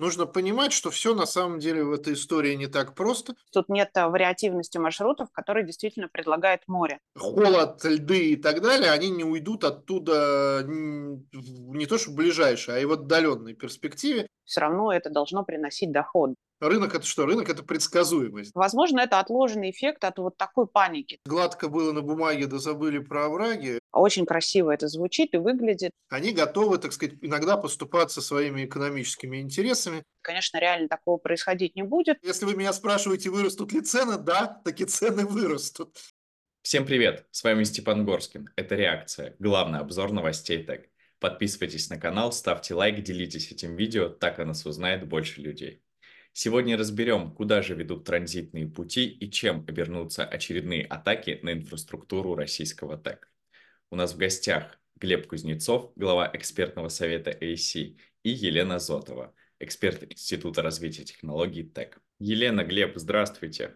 нужно понимать, что все на самом деле в этой истории не так просто. Тут нет э, вариативности маршрутов, которые действительно предлагает море. Холод, льды и так далее, они не уйдут оттуда не то что в ближайшей, а и в отдаленной перспективе. Все равно это должно приносить доход. Рынок это что? Рынок это предсказуемость. Возможно, это отложенный эффект от вот такой паники. Гладко было на бумаге, да забыли про овраги. Очень красиво это звучит и выглядит. Они готовы, так сказать, иногда поступаться своими экономическими интересами. Конечно, реально такого происходить не будет. Если вы меня спрашиваете, вырастут ли цены, да, такие цены вырастут. Всем привет, с вами Степан Горскин. Это «Реакция», главный обзор новостей ТЭК. Подписывайтесь на канал, ставьте лайк, делитесь этим видео, так о нас узнает больше людей. Сегодня разберем, куда же ведут транзитные пути и чем обернутся очередные атаки на инфраструктуру российского ТЭК. У нас в гостях Глеб Кузнецов, глава экспертного совета AC, и Елена Зотова, эксперт Института развития технологий ТЭК. Елена, Глеб, здравствуйте.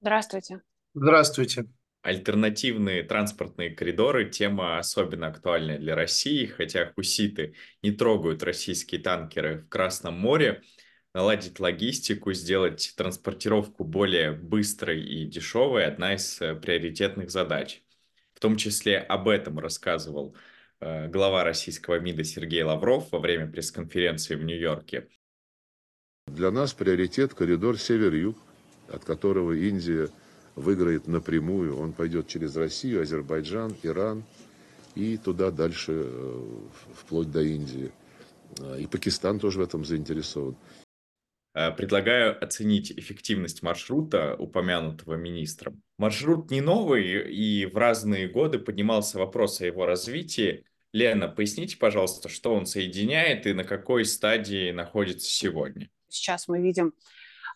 Здравствуйте. Здравствуйте. Альтернативные транспортные коридоры – тема особенно актуальная для России, хотя хуситы не трогают российские танкеры в Красном море – наладить логистику, сделать транспортировку более быстрой и дешевой – одна из э, приоритетных задач. В том числе об этом рассказывал э, глава российского МИДа Сергей Лавров во время пресс-конференции в Нью-Йорке. Для нас приоритет коридор север-юг, от которого Индия выиграет напрямую. Он пойдет через Россию, Азербайджан, Иран и туда дальше, э, вплоть до Индии. И Пакистан тоже в этом заинтересован. Э, предлагаю оценить эффективность маршрута, упомянутого министром. Маршрут не новый, и в разные годы поднимался вопрос о его развитии. Лена, поясните, пожалуйста, что он соединяет и на какой стадии находится сегодня? Сейчас мы видим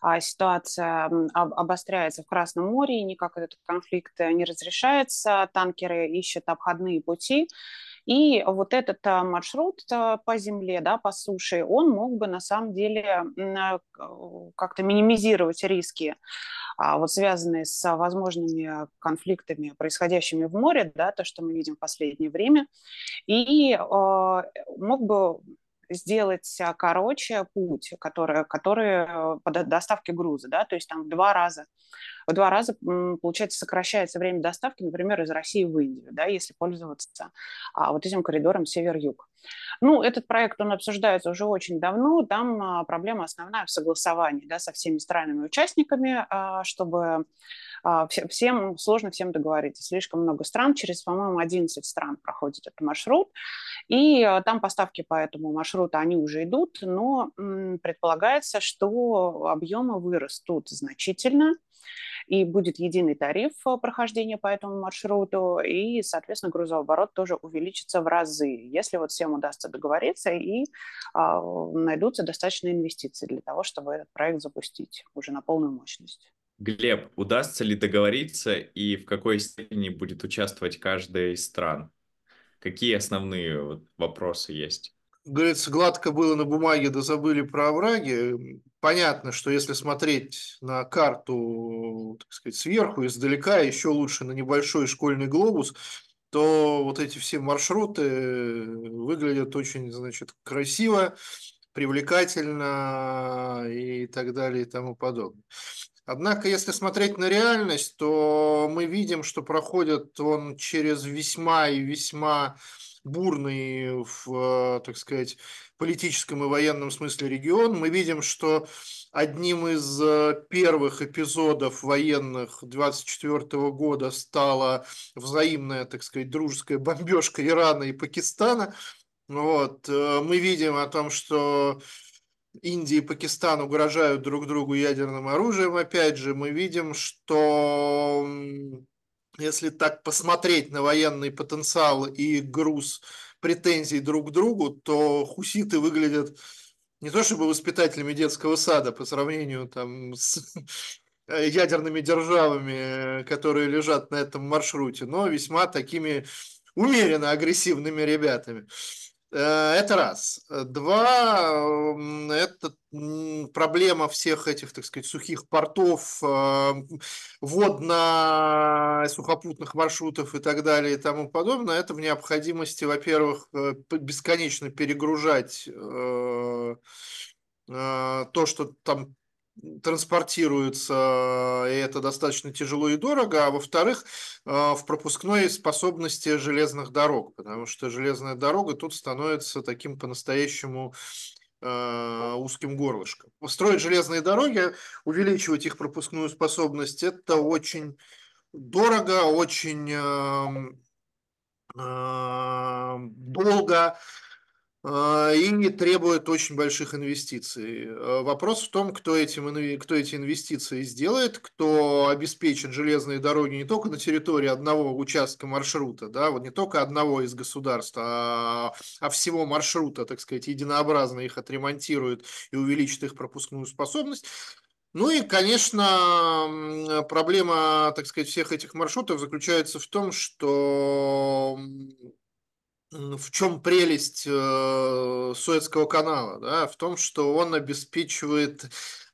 а, ситуация обостряется в Красном море, и никак этот конфликт не разрешается. Танкеры ищут обходные пути. И вот этот а, маршрут а, по земле, да, по суше, он мог бы на самом деле а, как-то минимизировать риски, вот связанные с возможными конфликтами, происходящими в море, да, то, что мы видим в последнее время, и мог бы сделать короче путь, который, который по доставке груза, да, то есть там в два раза в два раза, получается, сокращается время доставки, например, из России в Индию, да, если пользоваться а, вот этим коридором север-юг. Ну, этот проект, он обсуждается уже очень давно, там а, проблема основная в согласовании, да, со всеми странами-участниками, а, чтобы а, всем сложно всем договориться. Слишком много стран, через, по-моему, 11 стран проходит этот маршрут, и а, там поставки по этому маршруту, они уже идут, но предполагается, что объемы вырастут значительно, и будет единый тариф э, прохождения по этому маршруту, и, соответственно, грузооборот тоже увеличится в разы, если вот всем удастся договориться и а, найдутся достаточные инвестиции для того, чтобы этот проект запустить уже на полную мощность. Глеб, удастся ли договориться и в какой степени будет участвовать каждая из стран? Какие основные вопросы есть? говорится, гладко было на бумаге, да забыли про овраги. Понятно, что если смотреть на карту, так сказать, сверху, издалека, еще лучше на небольшой школьный глобус, то вот эти все маршруты выглядят очень, значит, красиво, привлекательно и так далее и тому подобное. Однако, если смотреть на реальность, то мы видим, что проходит он через весьма и весьма бурный в, так сказать, политическом и военном смысле регион. Мы видим, что одним из э, первых эпизодов военных 24 года стала взаимная, так сказать, дружеская бомбежка Ирана и Пакистана. Вот. Э, мы видим о том, что Индия и Пакистан угрожают друг другу ядерным оружием. Опять же, мы видим, что если так посмотреть на военный потенциал и груз претензий друг к другу, то хуситы выглядят не то чтобы воспитателями детского сада по сравнению там с ядерными державами, которые лежат на этом маршруте, но весьма такими умеренно агрессивными ребятами. Э, это раз. Два, это проблема всех этих, так сказать, сухих портов, э, водно-сухопутных маршрутов и так далее и тому подобное. Это в необходимости, во-первых, э, бесконечно перегружать то, что там транспортируется, и это достаточно тяжело и дорого, а во-вторых, в пропускной способности железных дорог, потому что железная дорога тут становится таким по-настоящему узким горлышком. Строить железные дороги, увеличивать их пропускную способность, это очень дорого, очень долго, а, и не требует очень больших инвестиций. А, вопрос в том, кто, этим, кто эти инвестиции сделает, кто обеспечит железные дороги не только на территории одного участка маршрута, да, вот не только одного из государств, а, а всего маршрута, так сказать, единообразно их отремонтирует и увеличит их пропускную способность. Ну и, конечно, проблема, так сказать, всех этих маршрутов заключается в том, что в чем прелесть э, Суэцкого канала, да, в том, что он обеспечивает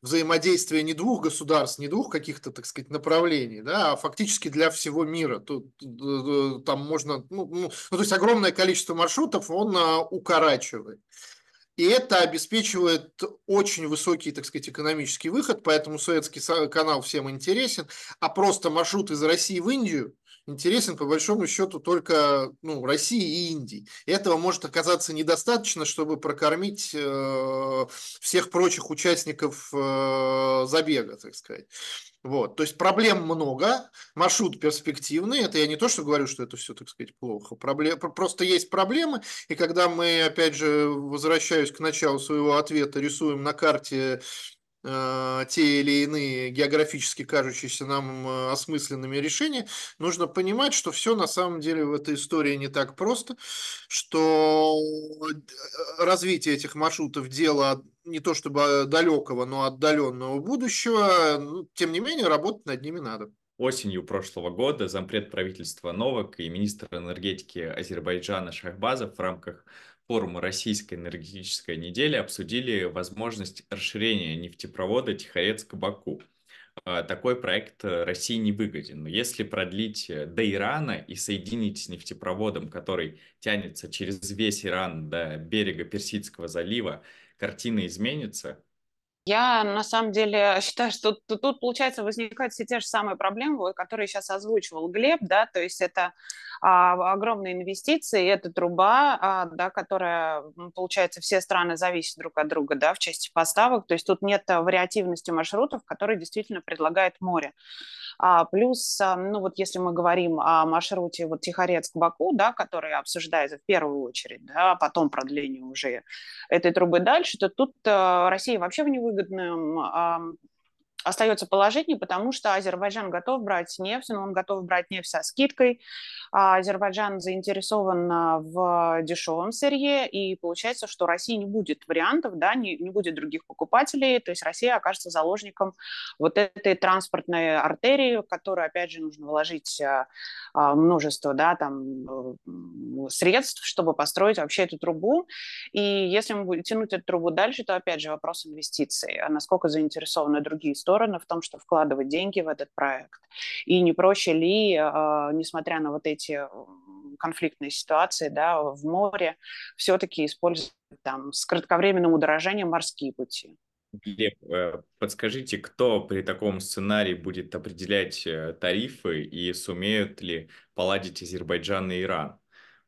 взаимодействие не двух государств, не двух каких-то, так сказать, направлений, да, а фактически для всего мира. Тут э, там можно, ну, ну, ну то есть огромное количество маршрутов он а, укорачивает. И это обеспечивает очень высокий, так сказать, экономический выход, поэтому Суэцкий канал всем интересен, а просто маршрут из России в Индию – интересен по большому счету только ну, России и Индии. Этого может оказаться недостаточно, чтобы прокормить э, всех прочих участников э, забега, так сказать. Вот, то есть проблем много, маршрут перспективный, это я не то, что говорю, что это все, так сказать, плохо, Проблем, просто есть проблемы, и когда мы, опять же, возвращаюсь к началу своего ответа, рисуем на карте те или иные географически кажущиеся нам э, осмысленными решения, нужно понимать, что все на самом деле в этой истории не так просто, что э, развитие этих маршрутов дело не то чтобы далекого, но отдаленного будущего, ну, тем не менее работать над ними надо. Осенью прошлого года зампред правительства Новак и министр энергетики Азербайджана Шахбазов в рамках форума Российской энергетической недели обсудили возможность расширения нефтепровода Тихорецк-Баку. А, такой проект э, России не выгоден. Но если продлить э, до Ирана и соединить с нефтепроводом, который тянется через весь Иран до берега Персидского залива, картина изменится, я на самом деле считаю, что тут, получается, возникают все те же самые проблемы, которые сейчас озвучивал Глеб, да, то есть это а, огромные инвестиции, это труба, а, да, которая, получается, все страны зависят друг от друга, да, в части поставок, то есть тут нет вариативности маршрутов, которые действительно предлагает море. А, плюс, а, ну вот если мы говорим о маршруте вот Тихорецк-Баку, да, который обсуждается в первую очередь, да, а потом продление уже этой трубы дальше, то тут а, Россия вообще в невыгодном остается положение, потому что Азербайджан готов брать нефть, но он готов брать нефть со скидкой, а Азербайджан заинтересован в дешевом сырье, и получается, что России не будет вариантов, да, не, не будет других покупателей, то есть Россия окажется заложником вот этой транспортной артерии, в которую, опять же, нужно вложить а, а, множество, да, там, э, средств, чтобы построить вообще эту трубу, и если мы будем тянуть эту трубу дальше, то, опять же, вопрос инвестиций, а насколько заинтересованы другие стороны в том, что вкладывать деньги в этот проект, и не проще ли, несмотря на вот эти конфликтные ситуации да, в море, все-таки использовать там с кратковременным удорожанием морские пути. Глеб, э, подскажите, кто при таком сценарии будет определять э, тарифы и сумеют ли поладить Азербайджан и Иран,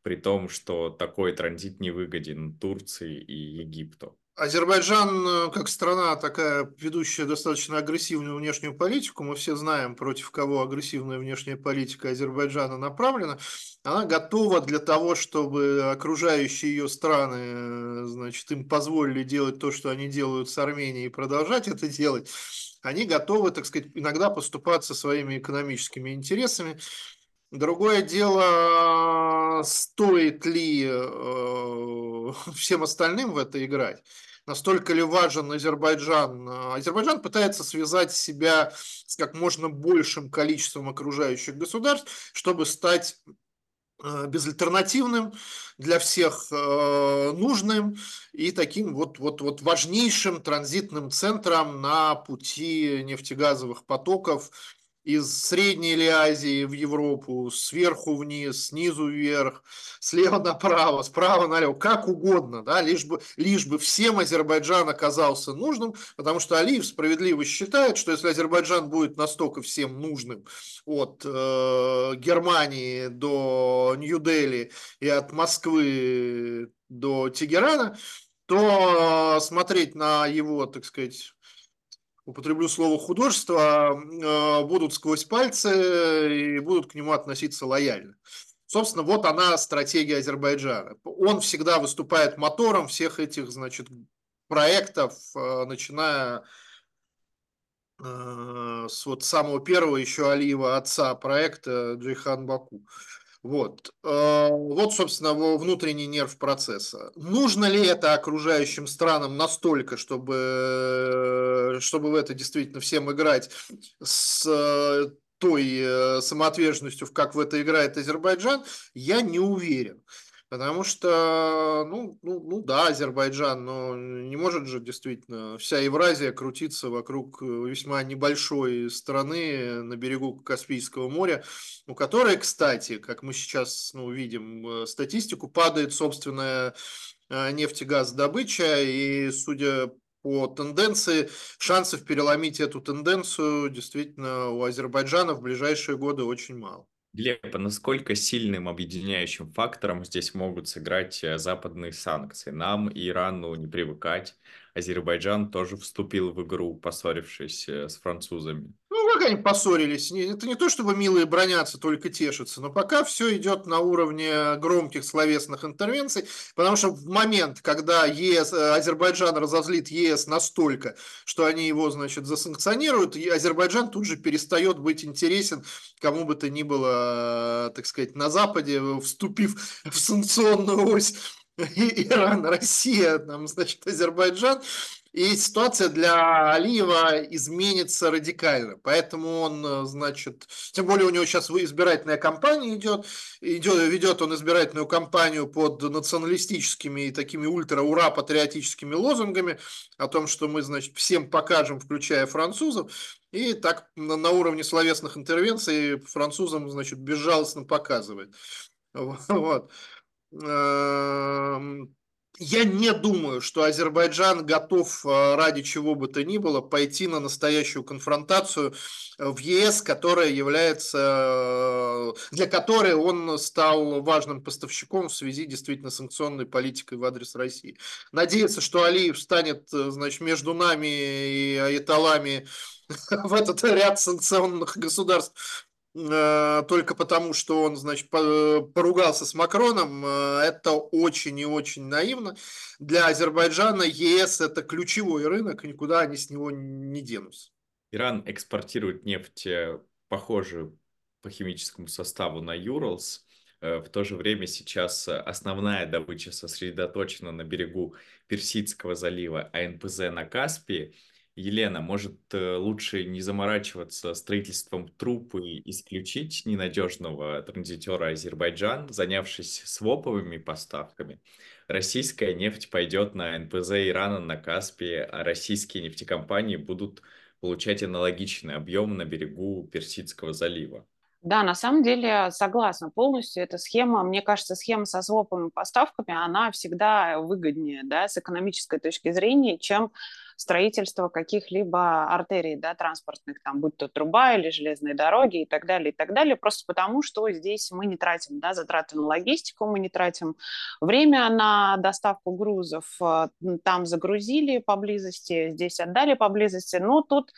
при том, что такой транзит не выгоден Турции и Египту? Азербайджан э, как страна такая, ведущая достаточно агрессивную внешнюю политику, мы все знаем, против кого агрессивная внешняя политика Азербайджана направлена, она готова для того, чтобы окружающие ее страны, э, значит, им позволили делать то, что они делают с Арменией, и продолжать это делать, они готовы, так сказать, иногда поступаться своими экономическими интересами. Другое дело, стоит ли э, всем остальным в это играть настолько ли важен Азербайджан. Азербайджан пытается связать себя с как можно большим количеством окружающих государств, чтобы стать э, безальтернативным, для всех э, нужным и таким вот, вот, вот важнейшим транзитным центром на пути нефтегазовых потоков из Средней или Азии в Европу, сверху вниз, снизу вверх, слева направо, справа налево, как угодно, да, лишь бы, лишь бы всем Азербайджан оказался нужным, потому что Алиев справедливо считает, что если Азербайджан будет настолько всем нужным от э, Германии до Нью-Дели и от Москвы до Тегерана, то смотреть на его, так сказать, употреблю слово художество, э, будут сквозь пальцы и будут к нему относиться лояльно. Собственно, вот она стратегия Азербайджана. Он всегда выступает мотором всех этих, значит, проектов, э, начиная с вот самого первого еще Алиева отца проекта Джейхан Баку. Вот. Э, вот, собственно, внутренний нерв процесса. Нужно ли это окружающим странам настолько, чтобы, чтобы в это действительно всем играть с э, той э, самоотверженностью, как в это играет Азербайджан, я не уверен. Потому что, ну, ну, ну да, Азербайджан, но не может же действительно вся Евразия крутиться вокруг весьма небольшой страны на берегу Каспийского моря, у которой, кстати, как мы сейчас ну, видим э, статистику, падает собственная э, нефть и газ добыча, и, судя по тенденции, шансов переломить эту тенденцию действительно у Азербайджана в ближайшие годы очень мало. Глеб, а насколько сильным объединяющим фактором здесь могут сыграть э, западные санкции? Нам Ирану не привыкать. Азербайджан тоже вступил в игру, поссорившись э, с французами. Ну, как они поссорились? Это не то, чтобы милые бронятся, только тешатся, но пока все идет на уровне громких словесных интервенций, потому что в момент, когда ЕС, э, Азербайджан разозлит ЕС настолько, что они его, значит, засанкционируют, Азербайджан тут же перестает быть интересен кому бы то ни было, так сказать, на Западе, вступив в санкционную ось Иран, Россия, там, значит, Азербайджан, и ситуация для Алиева изменится радикально. Поэтому он, значит, тем более у него сейчас избирательная кампания идет, идет ведет он избирательную кампанию под националистическими и такими ультра-ура патриотическими лозунгами о том, что мы, значит, всем покажем, включая французов. И так на уровне словесных интервенций французам, значит, безжалостно показывает. Вот. Эм, я не думаю, что Азербайджан готов э, ради чего бы то ни было пойти на настоящую конфронтацию э, в ЕС, которая является, э, для которой он стал важным поставщиком в связи действительно санкционной политикой в адрес России. Надеяться, что Алиев станет значит, между нами и айталами в этот ряд санкционных государств Э, только потому, что он, значит, поругался с Макроном, э, это очень и очень наивно. Для Азербайджана ЕС это ключевой рынок, и никуда они с него не денутся. Иран экспортирует нефть, э, похожую по химическому составу на Юралс. В то же время сейчас основная добыча сосредоточена на берегу Персидского залива, а НПЗ на Каспии – Елена, может, э, лучше не заморачиваться строительством трупы исключить ненадежного транзитера Азербайджан, занявшись своповыми поставками? Российская нефть пойдет на НПЗ Ирана на Каспии, а российские нефтекомпании будут получать аналогичный объем на берегу Персидского залива. Да, на самом деле согласна полностью. Эта схема, мне кажется, схема со своповыми поставками, она всегда выгоднее да, с экономической точки зрения, чем строительство каких-либо артерий да, транспортных, там, будь то труба или железные дороги и так далее, и так далее, просто потому что здесь мы не тратим да, затраты на логистику, мы не тратим время на доставку грузов, э, там загрузили поблизости, здесь отдали поблизости, но тут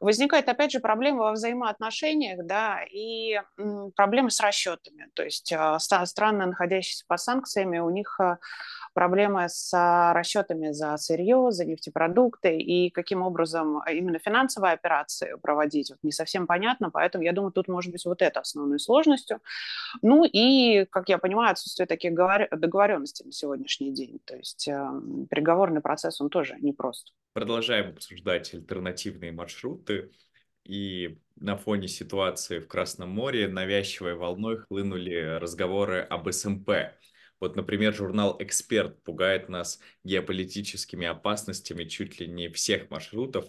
возникает, опять же, проблема во взаимоотношениях, да, и проблемы с расчетами. То есть э, страны, находящиеся под санкциями, у них э, проблемы с а, расчетами за сырье, за нефтепродукты и каким образом именно финансовые операции проводить, вот не совсем понятно, поэтому я думаю, тут может быть вот это основной сложностью. Ну и, как я понимаю, отсутствие таких договоренностей на сегодняшний день, то есть э, переговорный процесс, он тоже непрост. Продолжаем обсуждать альтернативные маршруты. И на фоне ситуации в Красном море навязчивой волной хлынули разговоры об СМП – вот, например, журнал «Эксперт» пугает нас геополитическими опасностями чуть ли не всех маршрутов,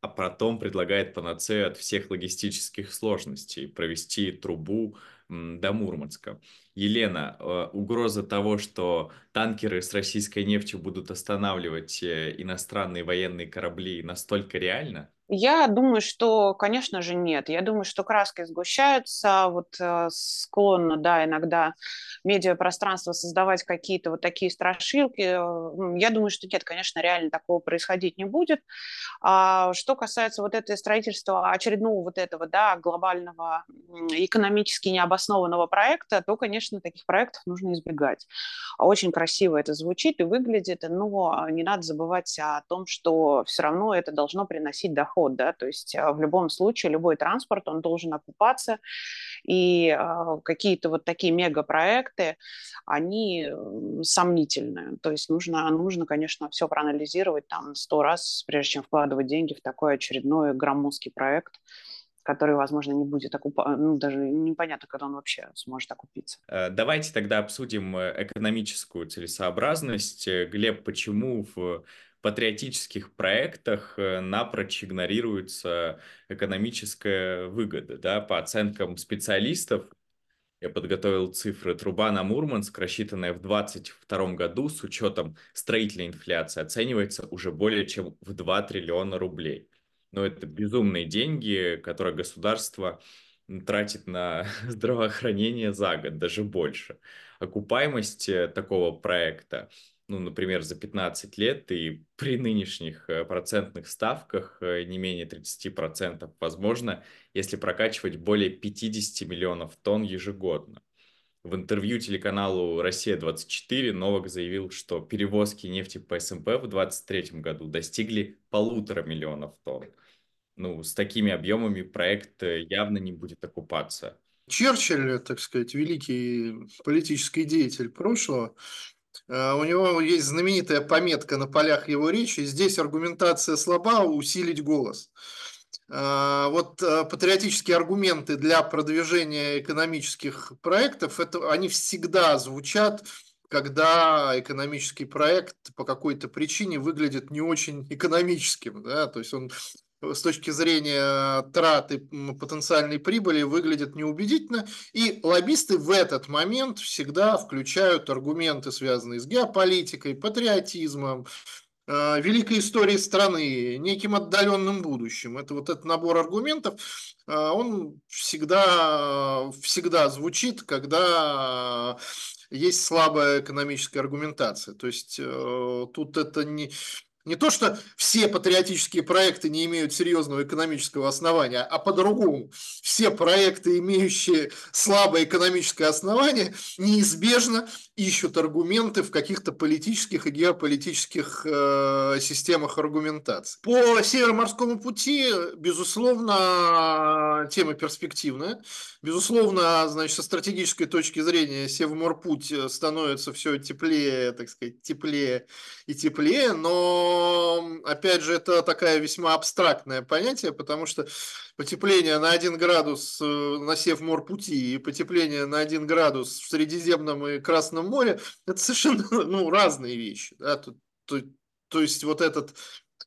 а потом предлагает панацею от всех логистических сложностей, провести трубу до Мурманска. Елена, э, угроза того, что танкеры с российской нефтью будут останавливать э, иностранные военные корабли, настолько реальна? Я думаю, что, конечно же, нет. Я думаю, что краски сгущаются. Вот э, склонно, да, иногда медиапространство создавать какие-то вот такие страшилки. Я думаю, что нет, конечно, реально такого происходить не будет. А что касается вот этого строительства очередного вот этого, да, глобального экономически необоснованного проекта, то, конечно, таких проектов нужно избегать. Очень красиво это звучит и выглядит, но не надо забывать о том, что все равно это должно приносить доход доход, да, то есть а, в любом случае любой транспорт, он должен окупаться, и а, какие-то вот такие мегапроекты, они сомнительные, то есть нужно, нужно, конечно, все проанализировать там сто раз, прежде чем вкладывать деньги в такой очередной громоздкий проект, который, возможно, не будет окупа... ну, даже непонятно, когда он вообще сможет окупиться. Э, давайте тогда обсудим э, экономическую целесообразность. Э, Глеб, почему в патриотических проектах э, напрочь игнорируется экономическая выгода. Да? По оценкам специалистов, я подготовил цифры, труба на Мурманск, рассчитанная в 2022 году с учетом строительной инфляции, оценивается уже более чем в 2 триллиона рублей. Но это безумные деньги, которые государство тратит на здравоохранение за год, даже больше. Окупаемость э, такого проекта ну, например, за 15 лет и при нынешних э, процентных ставках э, не менее 30%, возможно, если прокачивать более 50 миллионов тонн ежегодно. В интервью телеканалу «Россия-24» Новак заявил, что перевозки нефти по СМП в 2023 году достигли полутора миллионов тонн. Ну, с такими объемами проект э, явно не будет окупаться. Черчилль, так сказать, великий политический деятель прошлого, у него есть знаменитая пометка на полях его речи. Здесь аргументация слаба, усилить голос. Э, вот э, патриотические аргументы для продвижения экономических проектов, это, они всегда звучат, когда экономический проект по какой-то причине выглядит не очень экономическим. Да? То есть он с точки зрения траты потенциальной прибыли выглядит неубедительно. И лоббисты в этот момент всегда включают аргументы, связанные с геополитикой, патриотизмом, э, великой историей страны, неким отдаленным будущим. Это вот этот набор аргументов, э, он всегда, всегда звучит, когда есть слабая экономическая аргументация. То есть э, тут это не не то, что все патриотические проекты не имеют серьезного экономического основания, а по-другому. Все проекты, имеющие слабое экономическое основание, неизбежно ищут аргументы в каких-то политических и геополитических э, системах аргументации. По Североморскому пути, безусловно, тема перспективная. Безусловно, значит, со стратегической точки зрения Севморпуть становится все теплее, так сказать, теплее и теплее, но, опять же, это такая весьма абстрактное понятие, потому что потепление на 1 градус э, на Севморпути и потепление на 1 градус в Средиземном и Красном море – это совершенно ну, разные вещи. Да? То, то, то есть вот этот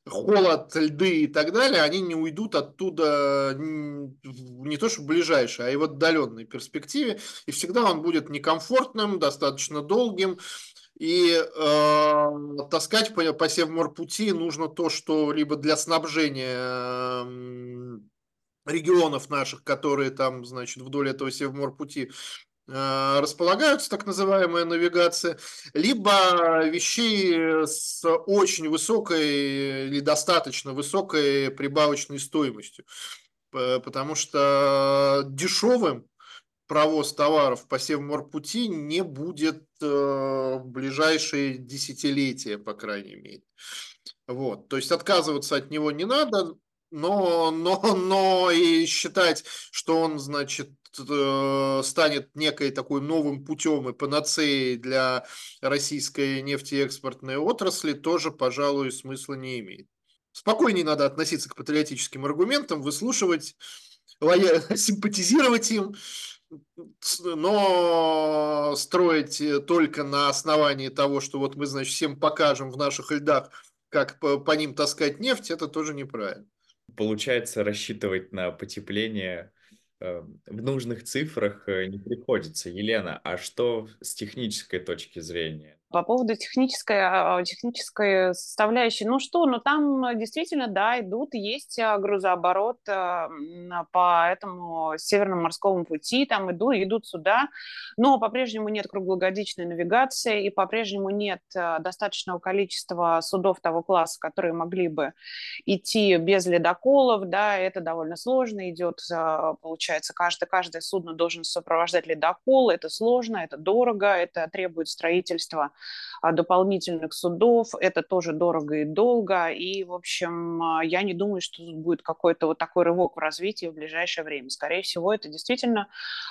холод, льды и так далее, они не уйдут оттуда не то что в ближайшей, а и в отдаленной перспективе, и всегда он будет некомфортным, достаточно долгим, и э, таскать по, по Севморпути нужно то, что либо для снабжения э, регионов наших, которые там, значит, вдоль этого Севморпути Э, располагаются, так называемая навигация, либо вещей с очень высокой или достаточно высокой прибавочной стоимостью. Потому что дешевым провоз товаров по Севморпути не будет в ближайшие десятилетия, по крайней мере. Вот. То есть отказываться от него не надо, но, но, но и считать, что он, значит, Э, станет некой такой новым путем и панацеей для российской нефтеэкспортной отрасли, тоже, пожалуй, смысла не имеет. Спокойнее надо относиться к патриотическим аргументам, выслушивать, симпатизировать им, но строить только на основании того, что вот мы, значит, всем покажем в наших льдах, как по, по ним таскать нефть, это тоже неправильно. Получается, рассчитывать на потепление э, в нужных цифрах э, не приходится. Елена, а что с технической точки зрения? По поводу технической, а, технической составляющей, ну что, ну там действительно, да, идут, есть а, грузооборот а, по этому Северному морскому пути, там идут, идут сюда, но по-прежнему нет круглогодичной навигации и по-прежнему нет достаточного количества судов того класса, которые могли бы идти без ледоколов, да, это довольно сложно идет, получается, каждое, каждое судно должен сопровождать ледокол, это сложно, это дорого, это требует строительства дополнительных судов. Это тоже дорого и долго. И, в общем, а, я не думаю, что тут будет какой-то вот такой рывок в развитии в ближайшее время. Скорее всего, это действительно,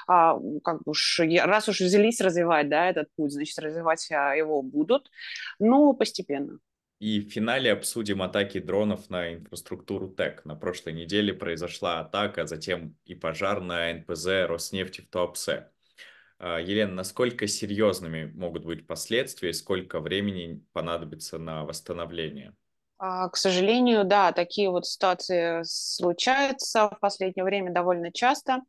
а, как бы уж, раз уж взялись развивать да, этот путь, значит, развивать его будут, но постепенно. И в финале обсудим атаки дронов на инфраструктуру ТЭК. На прошлой неделе произошла атака, затем и пожар на НПЗ Роснефти в Туапсе. А, Елена, насколько серьезными могут быть последствия, сколько времени понадобится на восстановление? А, к сожалению, да, такие вот ситуации случаются в последнее время довольно часто.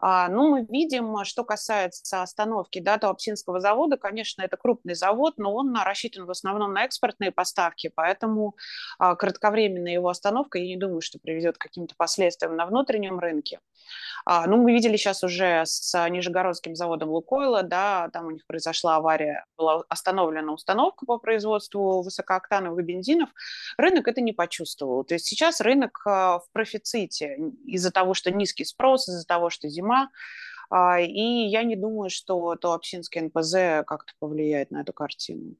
А, ну, мы видим, что касается остановки да, Туапсинского завода, конечно, это крупный завод, но он рассчитан в основном на экспортные поставки, поэтому а, кратковременная его остановка, я не думаю, что приведет к каким-то последствиям на внутреннем рынке. А, ну, мы видели сейчас уже с Нижегородским заводом Лукойла, да, там у них произошла авария, была остановлена установка по производству высокооктановых бензинов, рынок это не почувствовал. То есть сейчас рынок в профиците из-за того, что низкий спрос, из-за того, что зима, зима. А, и я не думаю, что то Туапсинский НПЗ как-то повлияет на эту картину.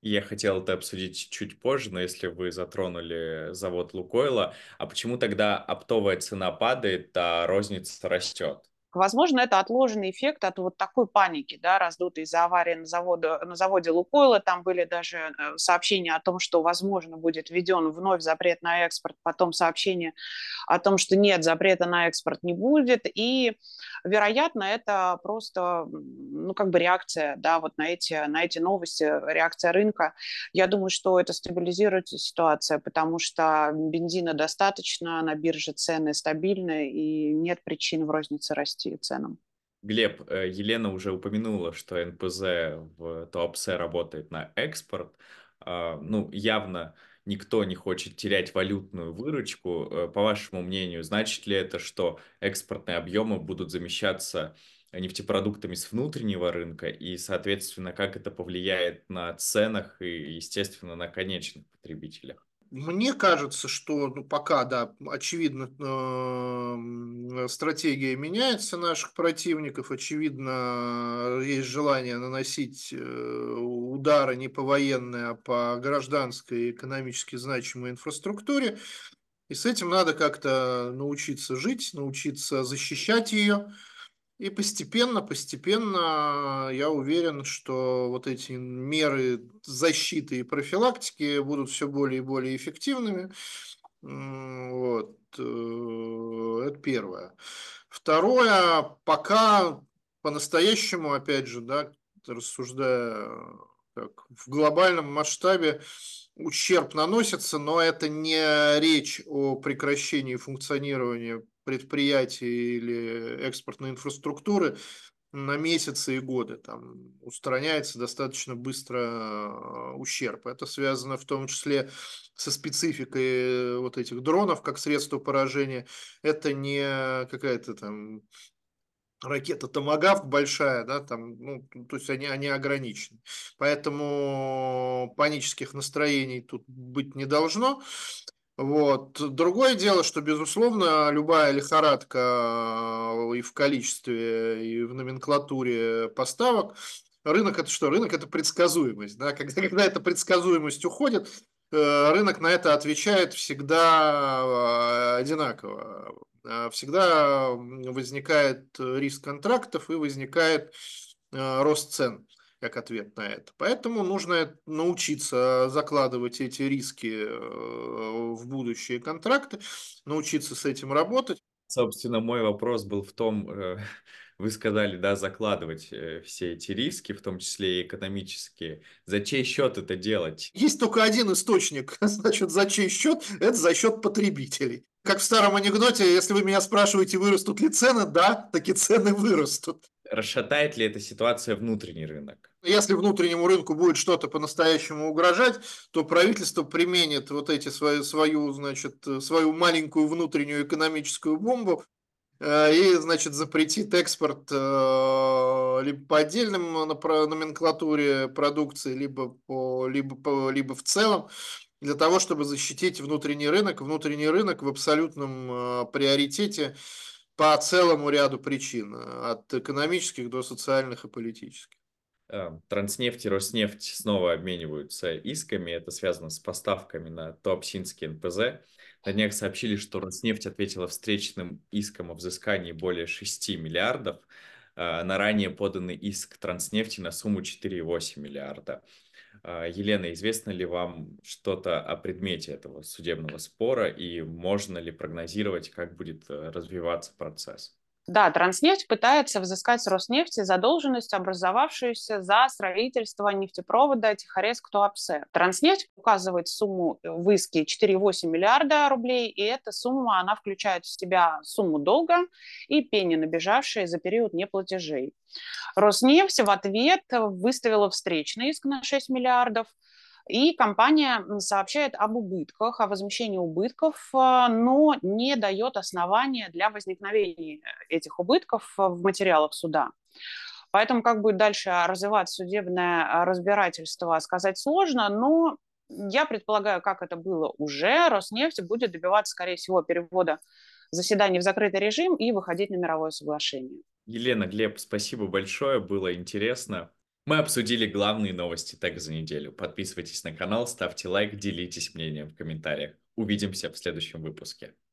Я хотел это обсудить чуть позже, но если вы затронули завод Лукойла, а почему тогда оптовая цена падает, а розница растет? Возможно, это отложенный эффект от вот такой паники, да, раздутой из-за аварии на, заводе на заводе Лукойла. Там были даже э, сообщения о том, что, возможно, будет введен вновь запрет на экспорт, потом сообщение о том, что нет, запрета на экспорт не будет. И, вероятно, это просто, ну, как бы реакция, да, вот на эти, на эти новости, реакция рынка. Я думаю, что это стабилизирует ситуацию, потому что бензина достаточно, на бирже цены стабильны, и нет причин в рознице расти ценам. Глеб, э, Елена уже упомянула, что НПЗ в Туапсе работает на экспорт. А, ну, явно никто не хочет терять валютную выручку. Э, по вашему мнению, значит ли это, что экспортные объемы будут замещаться нефтепродуктами с внутреннего рынка и, соответственно, как это повлияет на ценах и, естественно, на конечных потребителях? Мне кажется, что ну, пока, да, очевидно, э, стратегия меняется наших противников, очевидно, есть желание наносить э, удары не по военной, а по гражданской экономически значимой инфраструктуре. И с этим надо как-то научиться жить, научиться защищать ее. И постепенно, постепенно я уверен, что вот эти меры защиты и профилактики будут все более и более эффективными. Вот. Э, это первое. Второе, пока по-настоящему, опять же, да, рассуждая как в глобальном масштабе, ущерб наносится, но это не речь о прекращении функционирования предприятий или экспортной инфраструктуры на месяцы и годы. Там устраняется достаточно быстро э, ущерб. Это связано в том числе со спецификой вот этих дронов как средство поражения. Это не какая-то там ракета Томагавк большая, да, там, ну, то есть они, они ограничены. Поэтому панических настроений тут быть не должно. Вот. Другое дело, что, безусловно, любая лихорадка э, и в количестве, и в номенклатуре поставок, рынок это что? Рынок это предсказуемость. Да? Когда, когда эта предсказуемость уходит, э, рынок на это отвечает всегда э, одинаково. Всегда возникает риск контрактов и возникает рост цен как ответ на это. Поэтому нужно научиться закладывать эти риски э, в будущие контракты, научиться с этим работать. Собственно, мой вопрос был в том, э, вы сказали, да, закладывать э, все эти риски, в том числе и экономические. За чей счет это делать? Есть только один источник, значит, за чей счет? Это за счет потребителей Как в старом анекдоте, если вы меня спрашиваете, вырастут ли цены, да, таки цены вырастут. Расшатает ли эта ситуация внутренний рынок? Если внутреннему рынку будет что-то по-настоящему угрожать, то правительство применит вот эти свою, свою, значит, свою маленькую внутреннюю экономическую бомбу э, и, значит, запретит экспорт э, либо по отдельным номенклатуре продукции, либо, по, либо, по, либо в целом для того, чтобы защитить внутренний рынок. Внутренний рынок в абсолютном э, приоритете по целому ряду причин, от экономических до социальных и политических. Э, Транснефть и Роснефть снова обмениваются исками. Это связано с поставками на Туапсинский НПЗ. На днях сообщили, что Роснефть ответила встречным иском о взыскании более 6 миллиардов э, на ранее поданный иск Транснефти на сумму 4,8 миллиарда. А, Елена, известно ли вам что-то о предмете этого судебного спора и можно ли прогнозировать, как будет э, развиваться процесс? Да, Транснефть пытается взыскать с Роснефти задолженность, образовавшуюся за строительство нефтепровода Тихорецк-Туапсе. Транснефть указывает сумму э, в иске 4,8 миллиарда рублей, и эта сумма, она включает в себя сумму долга и пени, набежавшие за период неплатежей. Роснефть в ответ выставила встречный иск на 6 миллиардов, и компания сообщает об убытках, о возмещении убытков, а, но не дает основания для возникновения этих убытков в материалах суда. Поэтому как будет дальше развиваться судебное разбирательство, сказать сложно, но я предполагаю, как это было уже, Роснефть будет добиваться, скорее всего, перевода заседаний в закрытый режим и выходить на мировое соглашение. Елена, Глеб, спасибо большое, было интересно. Мы обсудили главные новости тега за неделю. Подписывайтесь на канал, ставьте лайк, делитесь мнением в комментариях. Увидимся в следующем выпуске.